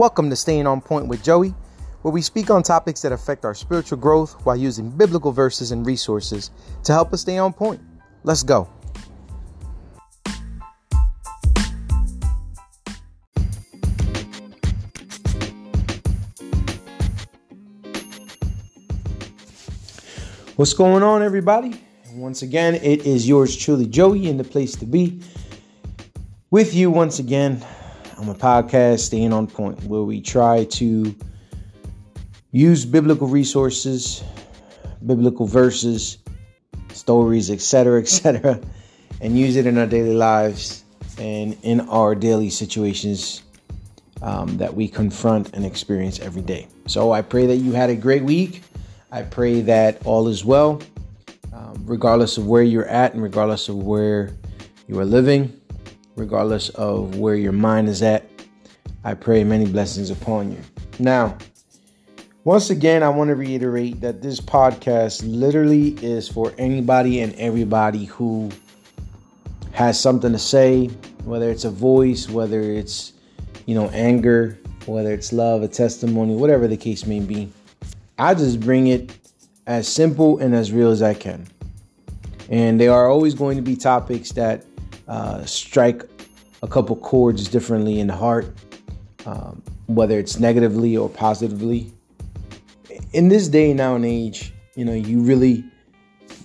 Welcome to Staying on Point with Joey, where we speak on topics that affect our spiritual growth while using biblical verses and resources to help us stay on point. Let's go. What's going on, everybody? Once again, it is yours truly, Joey, in the place to be. With you once again on a podcast, Staying on Point, where we try to use biblical resources, biblical verses, stories, etc., etc., and use it in our daily lives and in our daily situations um, that we confront and experience every day. So I pray that you had a great week. I pray that all is well, um, regardless of where you're at and regardless of where you are living regardless of where your mind is at. I pray many blessings upon you. Now, once again, I want to reiterate that this podcast literally is for anybody and everybody who has something to say, whether it's a voice, whether it's, you know, anger, whether it's love, a testimony, whatever the case may be. I just bring it as simple and as real as I can. And there are always going to be topics that uh, strike a couple chords differently in the heart, um, whether it's negatively or positively. In this day now and age, you know, you really,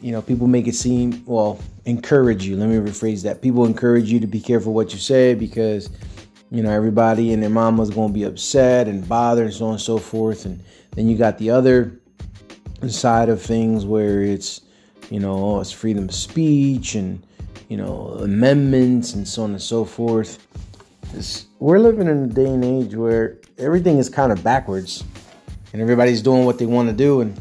you know, people make it seem, well, encourage you. Let me rephrase that. People encourage you to be careful what you say because, you know, everybody and their mama's going to be upset and bothered and so on and so forth. And then you got the other side of things where it's, you know, it's freedom of speech and, you know, amendments and so on and so forth. It's, we're living in a day and age where everything is kind of backwards and everybody's doing what they want to do. And,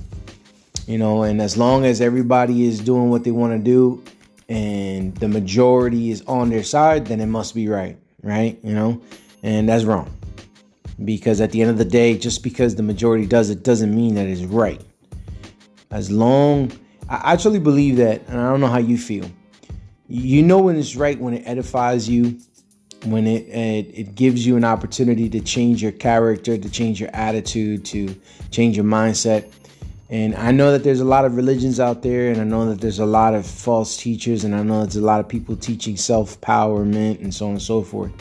you know, and as long as everybody is doing what they want to do and the majority is on their side, then it must be right, right? You know, and that's wrong. Because at the end of the day, just because the majority does it doesn't mean that it's right. As long, I actually believe that, and I don't know how you feel you know when it's right when it edifies you when it, it, it gives you an opportunity to change your character to change your attitude to change your mindset. And i know that there's a lot of religions out there and i know that there's a lot of false teachers and i know there's a lot of people teaching self-powerment and so on and so forth.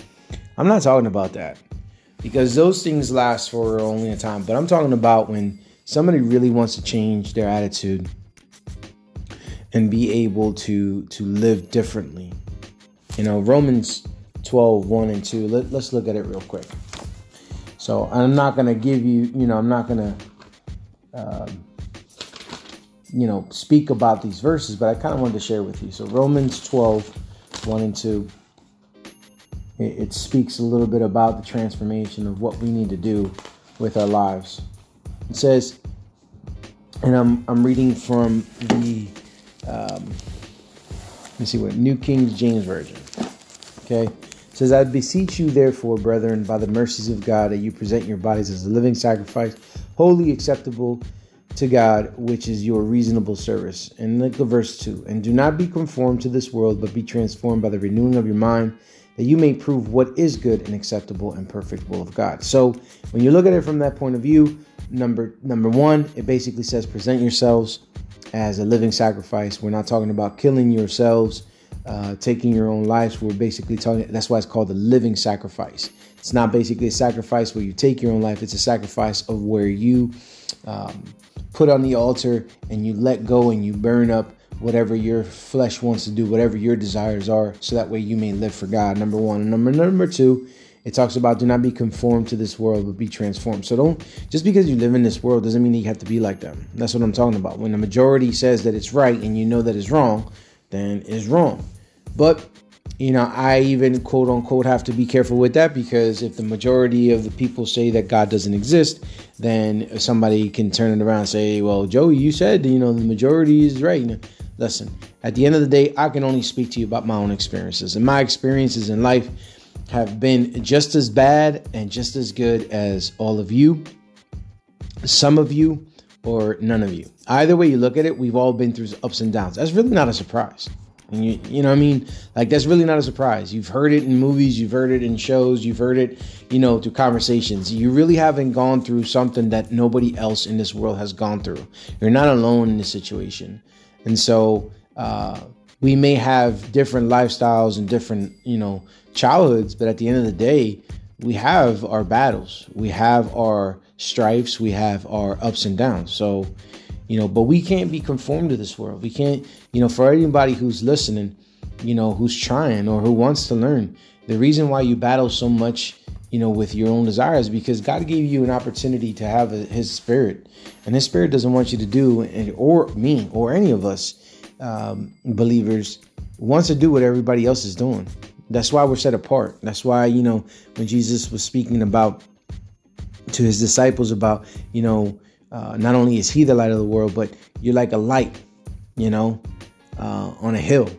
I'm not talking about that because those things last for only a time. But i'm talking about when somebody really wants to change their attitude and be able to to live differently. You know, Romans 12, 1 and 2. Let, let's look at it real quick. So I'm not gonna give you, you know, I'm not gonna um, you know, speak about these verses, but I kind of wanted to share with you. So Romans 12, 1 and 2. It, it speaks a little bit about the transformation of what we need to do with our lives. It says, and I'm I'm reading from the um, let me see what New King James Version. Okay. It says, I beseech you, therefore, brethren, by the mercies of God, that you present your bodies as a living sacrifice, holy acceptable to God, which is your reasonable service. And look at verse 2. And do not be conformed to this world, but be transformed by the renewing of your mind, that you may prove what is good and acceptable and perfect will of God. So when you look at it from that point of view, number number one, it basically says present yourselves as a living sacrifice. We're not talking about killing yourselves, uh, taking your own lives. We're basically talking, that's why it's called the living sacrifice. It's not basically a sacrifice where you take your own life, it's a sacrifice of where you um, put on the altar and you let go and you burn up whatever your flesh wants to do, whatever your desires are, so that way you may live for God. Number one. And number number two, it talks about do not be conformed to this world, but be transformed. So don't just because you live in this world doesn't mean that you have to be like them. That's what I'm talking about. When the majority says that it's right and you know that it's wrong, then it's wrong. But you know, I even quote unquote have to be careful with that because if the majority of the people say that God doesn't exist, then somebody can turn it around and say, Well, Joey, you said, you know, the majority is right. Listen, at the end of the day, I can only speak to you about my own experiences. And my experiences in life have been just as bad and just as good as all of you, some of you, or none of you. Either way you look at it, we've all been through ups and downs. That's really not a surprise. And you, you know what I mean? Like that's really not a surprise. You've heard it in movies, you've heard it in shows, you've heard it, you know, through conversations. You really haven't gone through something that nobody else in this world has gone through. You're not alone in this situation. And so uh, we may have different lifestyles and different, you know, childhoods, but at the end of the day, we have our battles, we have our strifes, we have our ups and downs. So, you know, but we can't be conformed to this world. We can't, you know, for anybody who's listening, you know, who's trying or who wants to learn, the reason why you battle so much, you know, with your own desires because God gave you an opportunity to have a, His Spirit, and His Spirit doesn't want you to do, or me, or any of us um, believers, wants to do what everybody else is doing. That's why we're set apart. That's why, you know, when Jesus was speaking about to his disciples about, you know, uh, not only is he the light of the world, but you're like a light, you know, uh, on a hill,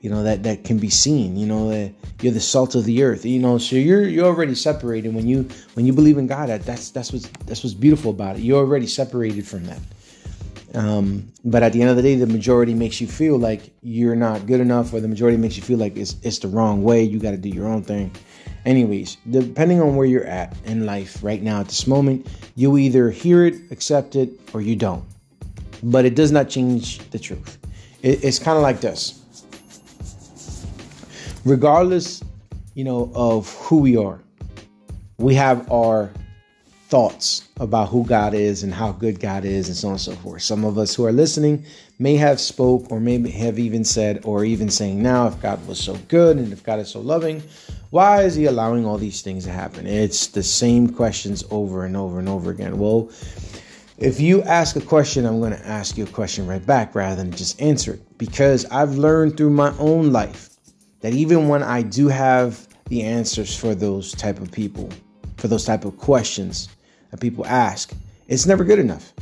you know, that, that can be seen, you know, that you're the salt of the earth, you know, so you're, you're already separated when you, when you believe in God, that that's, that's what's, that's what's beautiful about it. You're already separated from that. Um, but at the end of the day, the majority makes you feel like you're not good enough, or the majority makes you feel like it's it's the wrong way. You got to do your own thing. Anyways, depending on where you're at in life right now at this moment, you either hear it, accept it, or you don't. But it does not change the truth. It, it's kind of like this. Regardless, you know, of who we are, we have our thoughts about who God is and how good God is and so on and so forth. Some of us who are listening may have spoke or maybe have even said or even saying now if God was so good and if God is so loving, why is he allowing all these things to happen? It's the same questions over and over and over again. Well, if you ask a question, I'm going to ask you a question right back rather than just answer it because I've learned through my own life that even when I do have the answers for those type of people, for those type of questions, that people ask. It's never good enough.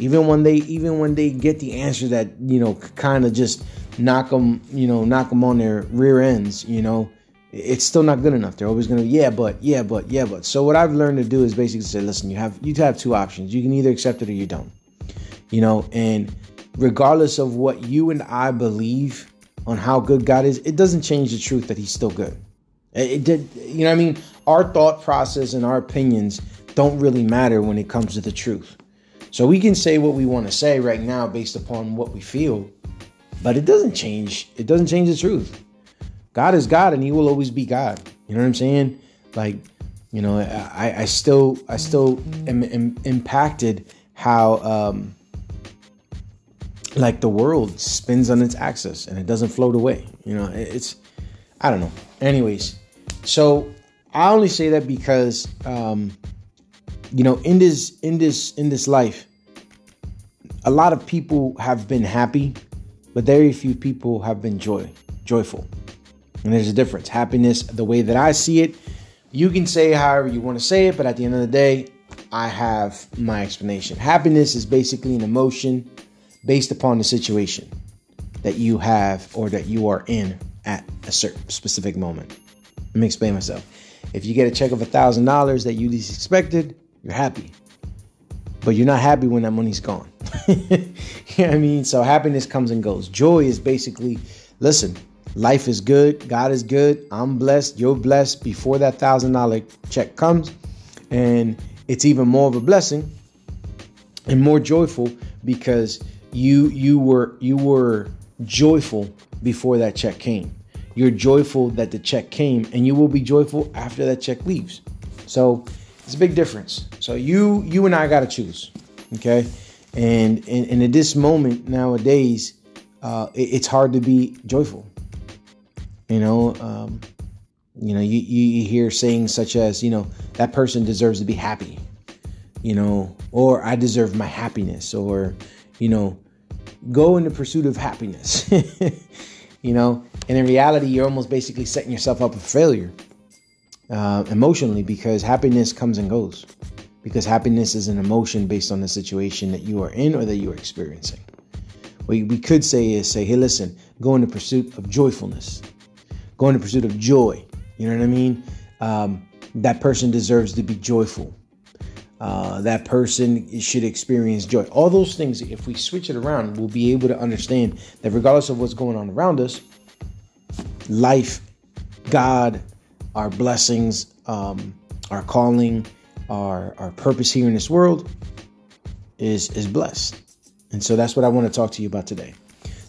Even when they even when they get the answer that, you know, kind of just knock them, you know, knock them on their rear ends, you know, it's still not good enough. They're always to, yeah, but, yeah, but, yeah, but. So what I've learned to do is basically say, listen, you have you have two options. You can either accept it or you don't. You know, and regardless of what you and I believe on how good God is, it doesn't change the truth that He's still good. It did, you know what I mean? Our thought process and our opinions don't really matter when it comes to the truth. So we can say what we want to say right now based upon what we feel, but it doesn't change. It doesn't change the truth. God is God and he will always be God. You know what I'm saying? Like, you know, I, I still I still am, am impacted how um like the world spins on its axis and it doesn't float away. You know, it's I don't know. Anyways, so I only say that because um you know in this in this in this life a lot of people have been happy but very few people have been joy joyful. And there's a difference. Happiness the way that i see it you can say however you want to say it but at the end of the day i have my explanation. Happiness is basically an emotion based upon the situation that you have or that you are in at a certain specific moment. Let me explain myself. If you get a check of a thousand dollars that you least expected you're happy. But you're not happy when that money's gone. you know what I mean? So happiness comes and goes. Joy is basically, listen, life is good, God is good, I'm blessed, you're blessed before that thousand dollar check comes. And it's even more of a blessing and more joyful because you you were you were joyful before that check came. You're joyful that the check came, and you will be joyful after that check leaves. So it's a big difference. So you you and I got to choose, okay? And, and and at this moment nowadays, uh, it, it's hard to be joyful. You know, um, you know, you, you hear sayings such as, you know, that person deserves to be happy, you know, or I deserve my happiness, or, you know, go in the pursuit of happiness, you know, and in reality, you're almost basically setting yourself up for failure uh, emotionally because happiness comes and goes. Because happiness is an emotion based on the situation that you are in or that you are experiencing. What we could say is say, hey, listen, go in the pursuit of joyfulness, go in the pursuit of joy. You know what I mean? Um, that person deserves to be joyful. uh, that person should experience joy. All those things, if we switch it around, we'll be able to understand that regardless of what's going on around us, life, God, our blessings, um, our calling, our, our purpose here in this world is, is blessed. And so that's what I want to talk to you about today.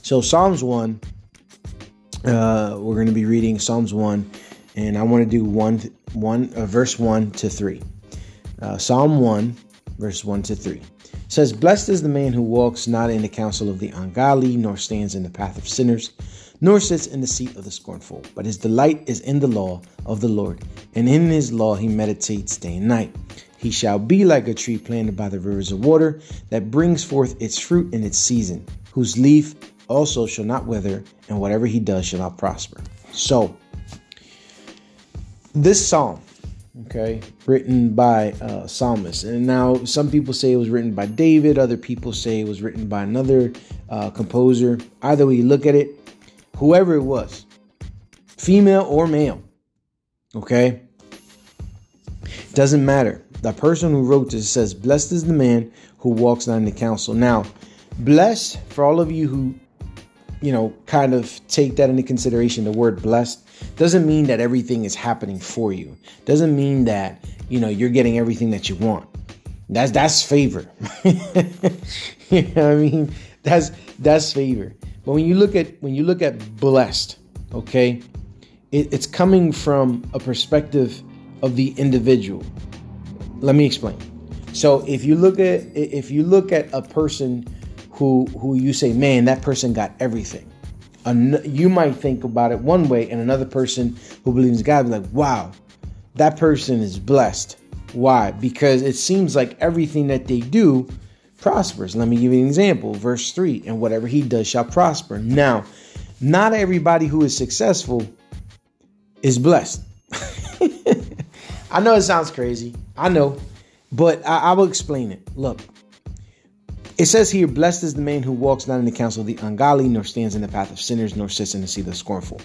So, Psalms 1, uh, we're going to be reading Psalms 1, and I want to do one, one uh, verse 1 to 3. Uh, Psalm 1, verse 1 to 3 says, Blessed is the man who walks not in the counsel of the ungodly, nor stands in the path of sinners, nor sits in the seat of the scornful. But his delight is in the law of the Lord, and in his law he meditates day and night. He shall be like a tree planted by the rivers of water, that brings forth its fruit in its season, whose leaf also shall not wither, and whatever he does shall not prosper. So, this psalm okay, written by uh, psalmist. And now some people say it was written by David, other people say it was written by another uh, composer. Either way you look at it, whoever it was, female or male, okay, doesn't matter. The person who wrote this says, Blessed is the man who walks not in the counsel. Now, blessed for all of you who, you know, kind of take that into consideration, the word blessed doesn't mean that everything is happening for you. Doesn't mean that, you know, you're getting everything that you want. That's that's favor. you know what I mean? That's that's favor. But when you look at when you look at blessed, okay, it, it's coming from a perspective of the individual. Let me explain. So if you look at if you look at a person who who you say, man, that person got everything you might think about it one way, and another person who believes God be like, wow, that person is blessed. Why? Because it seems like everything that they do prospers. Let me give you an example. Verse 3 and whatever he does shall prosper. Now, not everybody who is successful is blessed. I know it sounds crazy. I know. But I, I will explain it. Look, it says here, Blessed is the man who walks not in the counsel of the ungodly, nor stands in the path of sinners, nor sits in the seat of the scornful.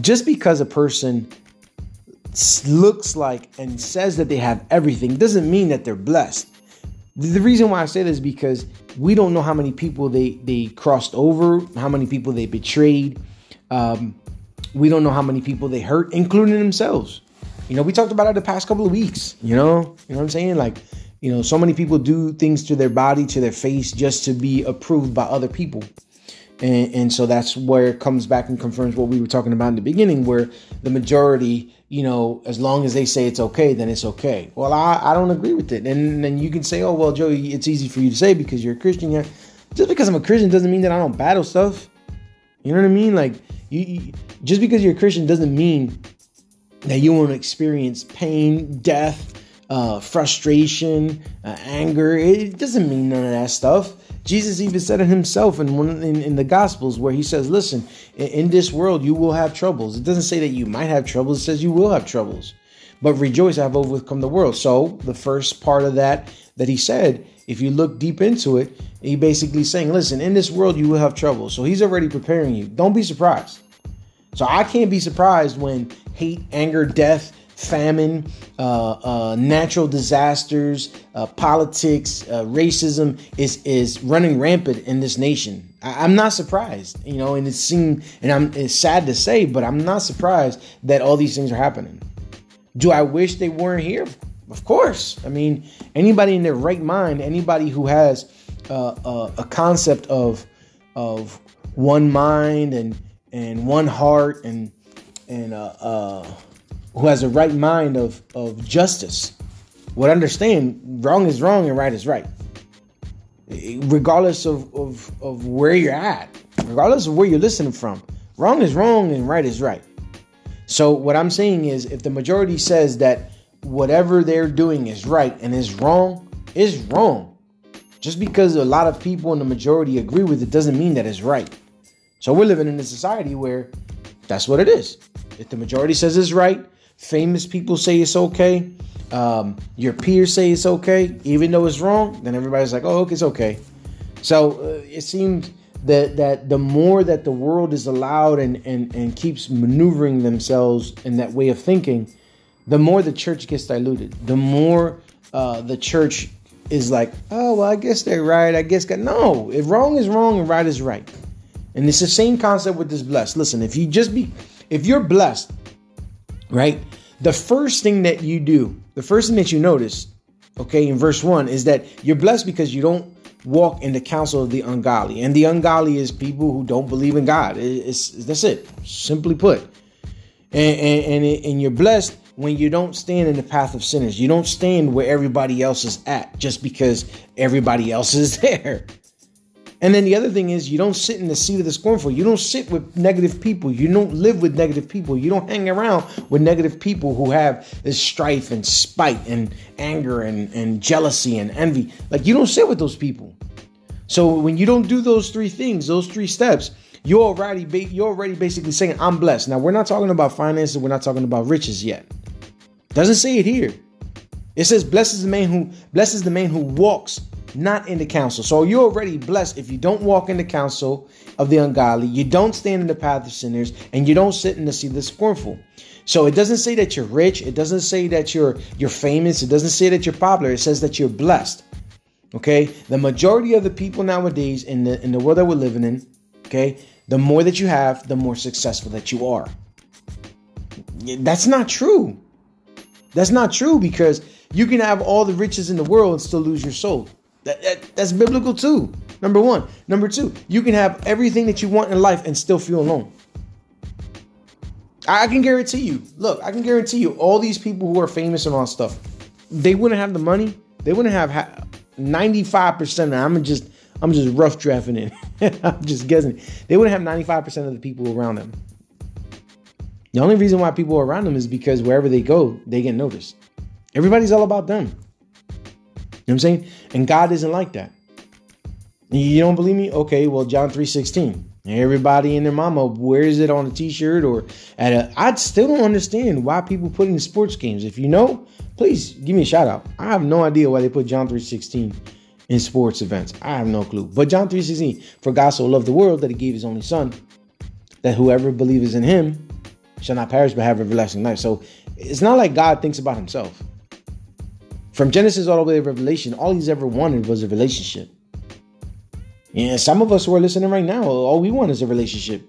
Just because a person looks like and says that they have everything doesn't mean that they're blessed. The reason why I say this is because we don't know how many people they, they crossed over, how many people they betrayed. Um, we don't know how many people they hurt, including themselves. You know, we talked about it the past couple of weeks. You know, you know what I'm saying? Like, you know, so many people do things to their body, to their face, just to be approved by other people. And, and so that's where it comes back and confirms what we were talking about in the beginning, where the majority, you know, as long as they say it's okay, then it's okay. Well, I, I don't agree with it. And then you can say, oh, well, Joey, it's easy for you to say because you're a Christian. Yeah. Just because I'm a Christian doesn't mean that I don't battle stuff. You know what I mean? Like, you, you just because you're a Christian doesn't mean that you won't experience pain, death, uh, frustration, uh, anger. It doesn't mean none of that stuff. Jesus even said it himself in one in, in the Gospels where he says, "Listen, in, in, this world you will have troubles." It doesn't say that you might have troubles; it says you will have troubles. But rejoice, I have overcome the world. So the first part of that that he said, if you look deep into it, he basically saying, "Listen, in this world you will have trouble." So he's already preparing you. Don't be surprised. So I can't be surprised when hate, anger, death, famine, uh, uh, natural disasters, uh, politics, uh, racism is is running rampant in this nation. I, am not surprised, you know, and it seemed, and I'm it's sad to say, but I'm not surprised that all these things are happening. Do I wish they weren't here? Of course. I mean, anybody in their right mind, anybody who has uh, uh, a concept of of one mind and and one heart and and uh, who has a right mind of, of justice would understand wrong is wrong and right is right. Regardless of, of, of where you're at, regardless of where you're listening from, wrong is wrong and right is right. So, what I'm saying is, if the majority says that whatever they're doing is right and is wrong, is wrong. Just because a lot of people in the majority agree with it doesn't mean that it's right. So, we're living in a society where that's what it is. If the majority says it's right, famous people say it's okay, um, your peers say it's okay, even though it's wrong, then everybody's like, oh, okay, it's okay. So uh, it seems that that the more that the world is allowed and, and, and keeps maneuvering themselves in that way of thinking, the more the church gets diluted, the more uh, the church is like, oh well, I guess they're right. I guess God. No, if wrong is wrong and right is right. And it's the same concept with this blessed. Listen, if you just be, if you're blessed, right? The first thing that you do, the first thing that you notice, okay, in verse one, is that you're blessed because you don't walk in the counsel of the ungodly. And the ungodly is people who don't believe in God. It's, that's it, simply put. And, and, and, and you're blessed when you don't stand in the path of sinners. You don't stand where everybody else is at just because everybody else is there. And then the other thing is, you don't sit in the seat of the scornful. You don't sit with negative people. You don't live with negative people. You don't hang around with negative people who have this strife and spite and anger and, and jealousy and envy. Like, you don't sit with those people. So when you don't do those three things, those three steps, you're already you're already basically saying I'm blessed. Now we're not talking about finances. We're not talking about riches yet. Doesn't say it here. It says, blesses the man who blesses the man who walks not in the counsel. So you're already blessed if you don't walk in the counsel of the ungodly, you don't stand in the path of sinners, and you don't sit in the seat of the scornful. So it doesn't say that you're rich, it doesn't say that you're you're famous, it doesn't say that you're popular, it says that you're blessed. Okay? The majority of the people nowadays in the in the world that we're living in, okay, the more that you have, the more successful that you are. That's not true. That's not true because you can have all the riches in the world and still lose your soul. That, that, that's biblical too. Number one. Number two, you can have everything that you want in life and still feel alone. I can guarantee you, look, I can guarantee you, all these people who are famous and all stuff, they wouldn't have the money. They wouldn't have 95%. I'm just, I'm just rough drafting it. I'm just guessing. They wouldn't have 95% of the people around them. The only reason why people are around them is because wherever they go, they get noticed. Everybody's all about them know what I'm saying? And God isn't like that. You don't believe me? Okay, well, John 3:16. Everybody and their mama wears it on a t-shirt or at a I still don't understand why people put in sports games. If you know, please give me a shout out. I have no idea why they put John 3:16 in sports events. I have no clue. But John 3:16, for God so loved the world that he gave his only son, that whoever believes in him shall not perish but have everlasting life. So it's not like God thinks about himself. From Genesis all the way to Revelation, all he's ever wanted was a relationship. And some of us who are listening right now, all we want is a relationship.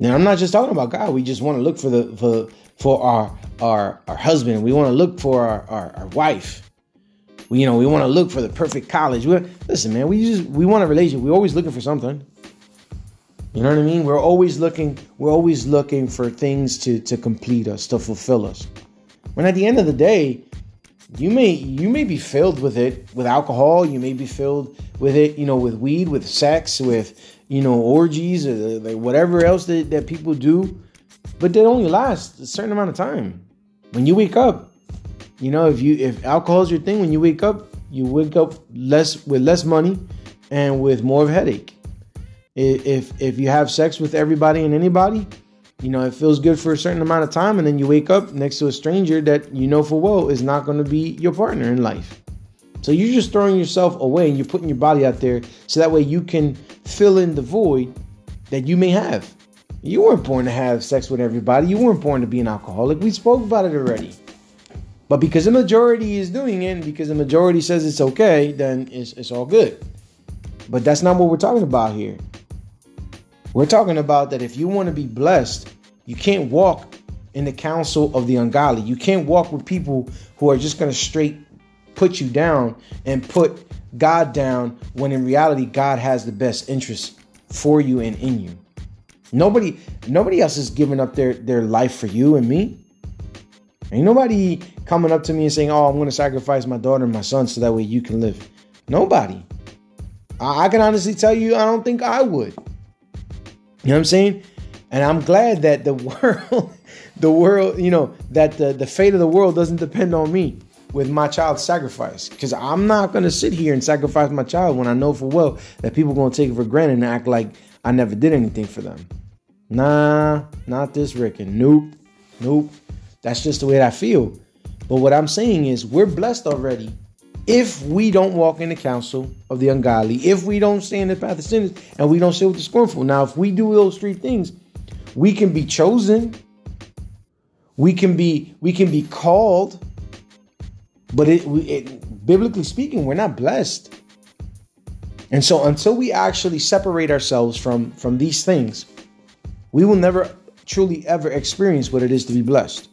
Now I'm not just talking about God. We just want to look for the for for our our our husband. We want to look for our, our, our wife. We you know we want to look for the perfect college. we listen, man. We just we want a relationship. We're always looking for something. You know what I mean? We're always looking. We're always looking for things to to complete us, to fulfill us. When at the end of the day, you may you may be filled with it with alcohol. You may be filled with it you know with weed with sex with you know orgies or like whatever else that, that people do. But they only last a certain amount of time. When you wake up you know if you if alcohol is your thing when you wake up you wake up less with less money and with more of a headache. If if you have sex with everybody and anybody you know, it feels good for a certain amount of time, and then you wake up next to a stranger that you know for well is not going to be your partner in life. So you're just throwing yourself away and you're putting your body out there so that way you can fill in the void that you may have. You weren't born to have sex with everybody, you weren't born to be an alcoholic. We spoke about it already. But because the majority is doing it, because the majority says it's okay, then it's, it's all good. But that's not what we're talking about here. We're talking about that if you want to be blessed, you can't walk in the counsel of the ungodly. You can't walk with people who are just going to straight put you down and put God down when in reality God has the best interest for you and in you. Nobody nobody else is giving up their their life for you and me. Ain't nobody coming up to me and saying, "Oh, I'm going to sacrifice my daughter and my son so that way you can live." Nobody. I, I can honestly tell you, I don't think I would. You know what I'm saying? And I'm glad that the world, the world, you know, that the, the fate of the world doesn't depend on me with my child's sacrifice. Because I'm not going to sit here and sacrifice my child when I know for well that people going to take it for granted and act like I never did anything for them. Nah, not this Rican. Nope, nope. That's just the way I feel. But what I'm saying is, we're blessed already if we don't walk in the counsel of the ungodly, if we don't stand in the path of sinners, and we don't sit with the scornful. Now, if we do those three things, we can be chosen, we can be we can be called, But it, it biblically speaking, we're not blessed. And so until we actually separate ourselves from from these things, we will never truly ever experience what it is to be blessed.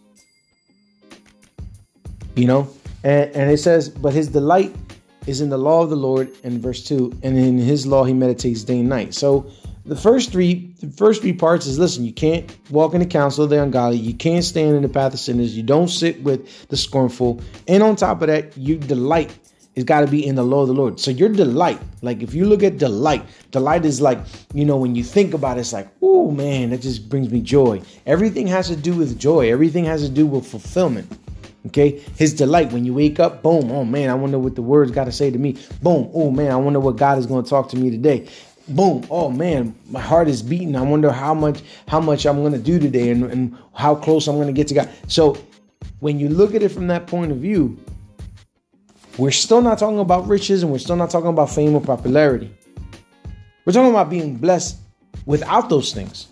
You know? And, and it says, but his delight is in the law of the Lord in verse 2, and in his law he meditates day and night. So the first three the first three parts is listen, you can't walk in the counsel of the ungodly, you can't stand in the path of sinners, you don't sit with the scornful, and on top of that, you delight it's got to be in the law of the Lord. So your delight, like if you look at delight, delight is like, you know, when you think about it, it's like, oh man, that just brings me joy. Everything has to do with joy. Everything has to do with fulfillment. Okay, his delight when you wake up, boom, oh man, I wonder what the words got to say to me. Boom, oh man, I wonder what God is going to talk to me today. Boom, oh man, my heart is beating. I wonder how much how much I'm going to do today and, and how close I'm going to get to God. So when you look at it from that point of view, we're still not talking about riches and we're still not talking about fame or popularity. We're talking about being blessed without those things.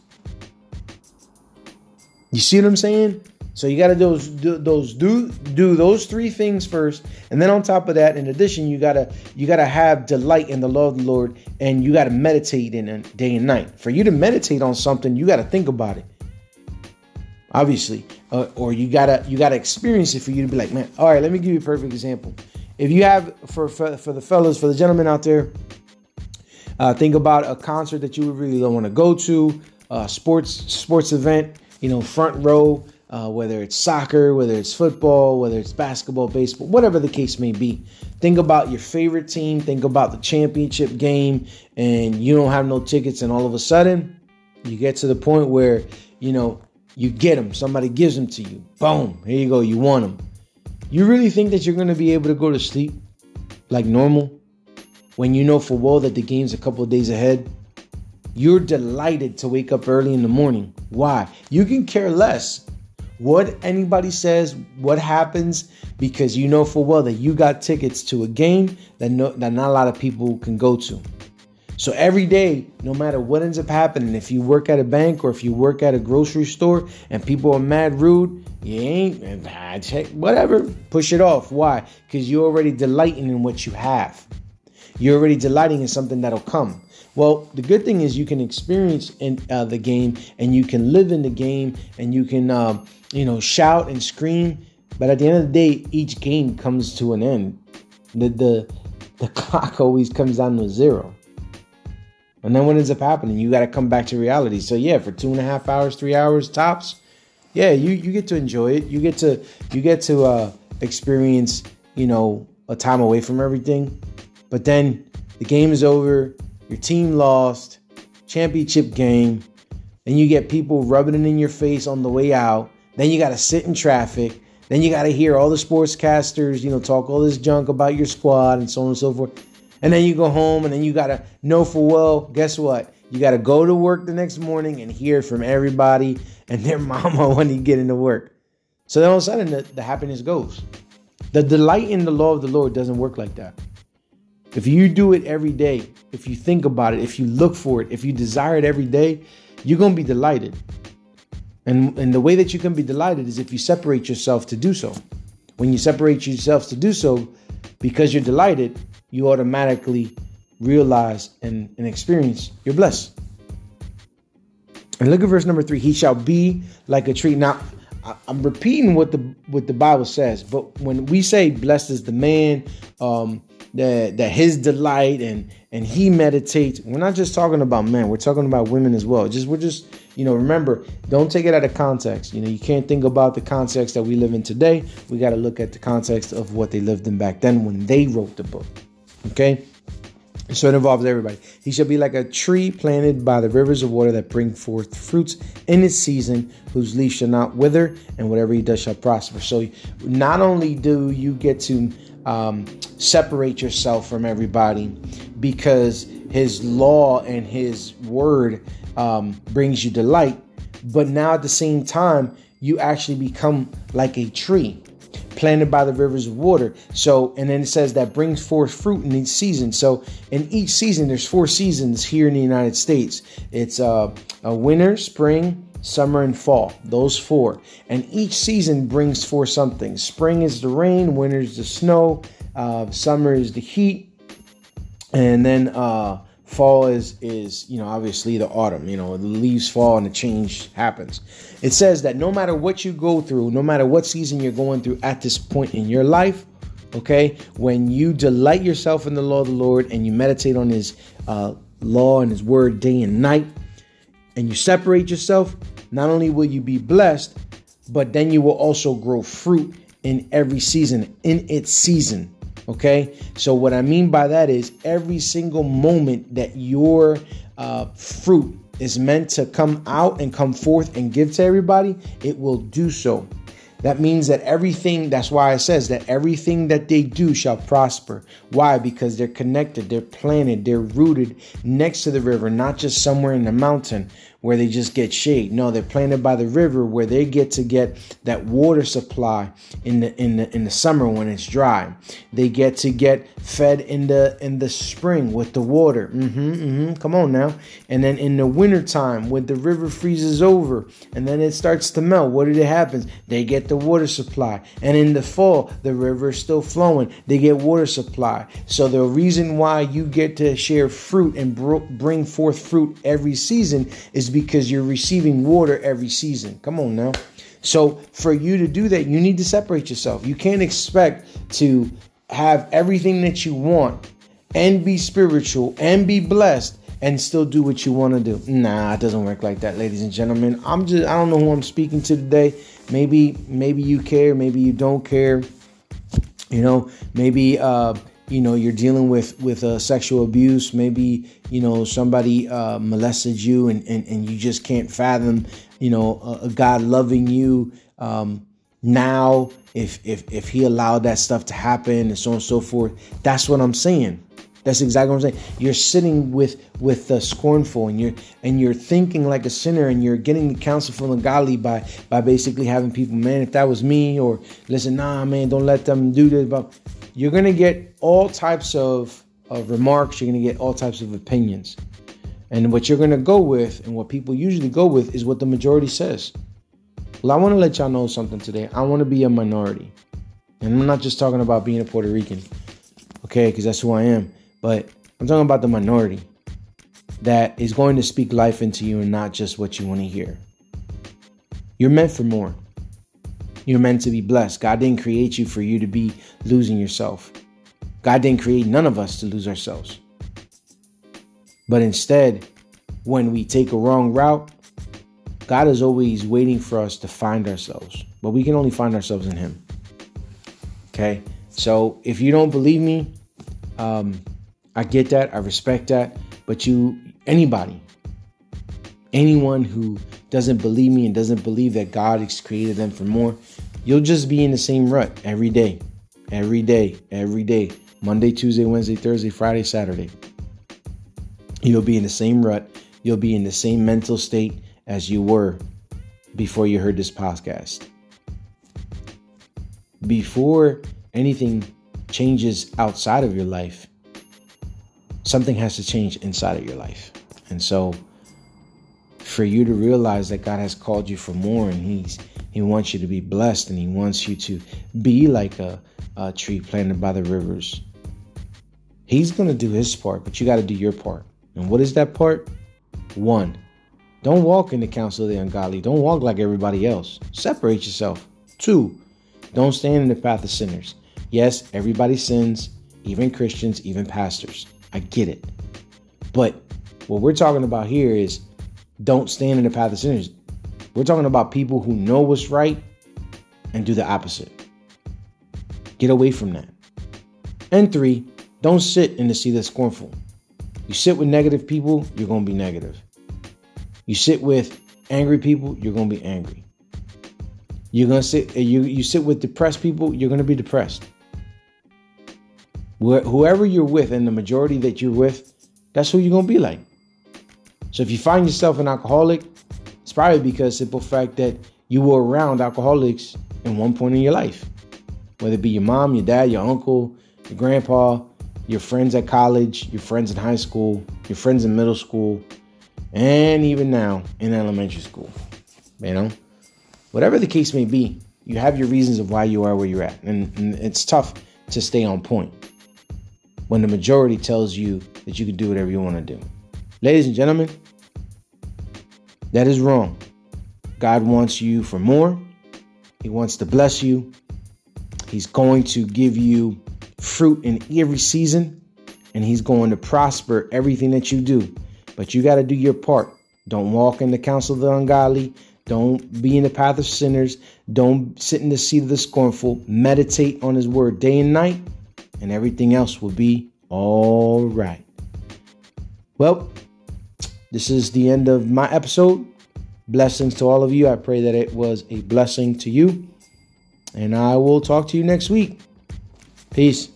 You see what I'm saying? So you got to do, those do do those three things first, and then on top of that, in addition, you gotta you gotta have delight in the law of the Lord, and you gotta meditate in it day and night. For you to meditate on something, you gotta think about it. Obviously, uh, or you gotta you gotta experience it for you to be like, man. All right, let me give you a perfect example if you have for for, for the fellas, for the gentlemen out there, uh, think about a concert that you really don't want to go to, a sports sports event, you know, front row, uh, whether it's soccer, whether it's football, whether it's basketball, baseball, whatever the case may be. Think about your favorite team. Think about the championship game, and you don't have no tickets, and all of a sudden, you get to the point where you know you get them. Somebody gives them to you. Boom, here you go. You want them. You really think that you're going to be able to go to sleep like normal when you know for well that the game's a couple days ahead? You're delighted to wake up early in the morning. Why? You can care less what anybody says, what happens, because you know for well that you got tickets to a game that, no, that not a lot of people can go to. So every day, no matter what ends up happening, if you work at a bank or if you work at a grocery store and people are mad rude, you ain't whatever. Push it off. Why? Because you're already delighting in what you have. You're already delighting in something that'll come. Well, the good thing is you can experience in uh, the game and you can live in the game and you can, uh, you know, shout and scream. But at the end of the day, each game comes to an end. The the the clock always comes down to zero. And then what ends up happening? You got to come back to reality. So yeah, for two and a half hours, three hours tops, yeah, you you get to enjoy it. You get to you get to uh, experience, you know, a time away from everything. But then the game is over. Your team lost, championship game, and you get people rubbing it in your face on the way out. Then you got to sit in traffic. Then you got to hear all the sportscasters, you know, talk all this junk about your squad and so on and so forth. And then you go home and then you got to know for well, guess what? You got to go to work the next morning and hear from everybody and their mama when you get into work. So then all of a sudden the, the happiness goes. The delight in the law of the Lord doesn't work like that. If you do it every day, if you think about it, if you look for it, if you desire it every day, you're going to be delighted. And, and the way that you can be delighted is if you separate yourself to do so. When you separate yourself to do so, because you're delighted, you automatically realize and, and experience you're blessed. And look at verse number three. He shall be like a tree. Now, I'm repeating what the what the Bible says, but when we say blessed is the man, um, that that his delight and and he meditates, we're not just talking about men. We're talking about women as well. Just we're just you know remember, don't take it out of context. You know you can't think about the context that we live in today. We got to look at the context of what they lived in back then when they wrote the book. Okay. So it involves everybody. He shall be like a tree planted by the rivers of water that bring forth fruits in its season, whose leaf shall not wither, and whatever he does shall prosper. So not only do you get to um, separate yourself from everybody because his law and his word um, brings you delight, but now at the same time, you actually become like a tree planted by the rivers of water. So, and then it says that brings forth fruit in each season. So, in each season, there's four seasons here in the United States. It's uh, a winter, spring, summer, and fall. Those four. And each season brings forth something. Spring is the rain, winter is the snow, uh, summer is the heat, and then uh, fall is is you know obviously the autumn. You know the leaves fall and the change happens. It says that no matter what you go through, no matter what season you're going through at this point in your life, okay, when you delight yourself in the law of the Lord and you meditate on His uh, law and His word day and night, and you separate yourself, not only will you be blessed, but then you will also grow fruit in every season, in its season. Okay. So, what I mean by that is every single moment that your uh, fruit is meant to come out and come forth and give to everybody, it will do so. That means that everything, that's why it says that everything that they do shall prosper. Why? Because they're connected, they're planted, they're rooted next to the river, not just somewhere in the mountain where they just get shade. No, they're planted by the river where they get to get that water supply in the in the in the summer when it's dry. They get to get fed in the in the spring with the water. Mm-hmm, mm-hmm. Come on now. And then in the wintertime when the river freezes over and then it starts to melt, what did it happen? They get the water supply. And in the fall, the river is still flowing. They get water supply. So the reason why you get to share fruit and bring forth fruit every season is is because you're receiving water every season. Come on now. So for you to do that, you need to separate yourself. You can't expect to have everything that you want and be spiritual and be blessed and still do what you want to do. Nah, it doesn't work like that, ladies and gentlemen. I'm just I don't know who I'm speaking to today. Maybe maybe you care, maybe you don't care. You know, maybe uh you know you're dealing with with uh, sexual abuse maybe you know somebody uh, molested you and, and and you just can't fathom you know a, god loving you um, now if if if he allowed that stuff to happen and so on and so forth that's what i'm saying that's exactly what I'm saying. You're sitting with with the scornful, and you're and you're thinking like a sinner, and you're getting the counsel from the godly by by basically having people, man, if that was me, or listen, nah, man, don't let them do this. But you're gonna get all types of, of remarks. You're gonna get all types of opinions, and what you're gonna go with, and what people usually go with, is what the majority says. Well, I want to let y'all know something today. I want to be a minority, and I'm not just talking about being a Puerto Rican, okay? Because that's who I am. But I'm talking about the minority that is going to speak life into you and not just what you want to hear. You're meant for more. You're meant to be blessed. God didn't create you for you to be losing yourself. God didn't create none of us to lose ourselves. But instead, when we take a wrong route, God is always waiting for us to find ourselves. But we can only find ourselves in Him. Okay? So if you don't believe me, um, I get that, I respect that, but you, anybody, anyone who doesn't believe me and doesn't believe that God has created them for more, you'll just be in the same rut every day, every day, every day. Monday, Tuesday, Wednesday, Thursday, Friday, Saturday. You'll be in the same rut. You'll be in the same mental state as you were before you heard this podcast. Before anything changes outside of your life, something has to change inside of your life. And so for you to realize that God has called you for more and he's he wants you to be blessed and he wants you to be like a, a tree planted by the rivers. He's to do his part, but you got to do your part. And what is that part? One, don't walk in the counsel of the ungodly. Don't walk like everybody else. Separate yourself. Two, don't stand in the path of sinners. Yes, everybody sins, even Christians, even pastors. I get it. But what we're talking about here is don't stand in the path of sinners. We're talking about people who know what's right and do the opposite. Get away from that. And three, don't sit in the seat of scornful. You sit with negative people, you're going to be negative. You sit with angry people, you're going to be angry. You're going to sit you you sit with depressed people, you're going to be depressed whoever you're with and the majority that you're with, that's who you're going to be like. So if you find yourself an alcoholic, it's probably because simple fact that you were around alcoholics in one point in your life. Whether it be your mom, your dad, your uncle, your grandpa, your friends at college, your friends in high school, your friends in middle school, and even now in elementary school. You know, whatever the case may be, you have your reasons of why you are where you're at, and, and it's tough to stay on point when the majority tells you that you can do whatever you want to do. Ladies and gentlemen, that is wrong. God wants you for more. He wants to bless you. He's going to give you fruit in every season, and He's going to prosper everything that you do. But you got to do your part. Don't walk in the counsel of the ungodly. Don't be in the path of sinners. Don't sit in the seat of the scornful. Meditate on His word day and night, and everything else will be all right. Well, this is the end of my episode. Blessings to all of you. I pray that it was a blessing to you. And I will talk to you next week. Peace.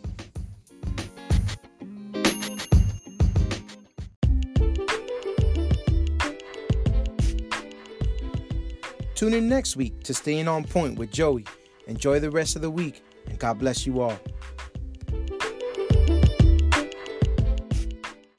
Tune in next week to Staying On Point with Joey. Enjoy the rest of the week, and God bless you all.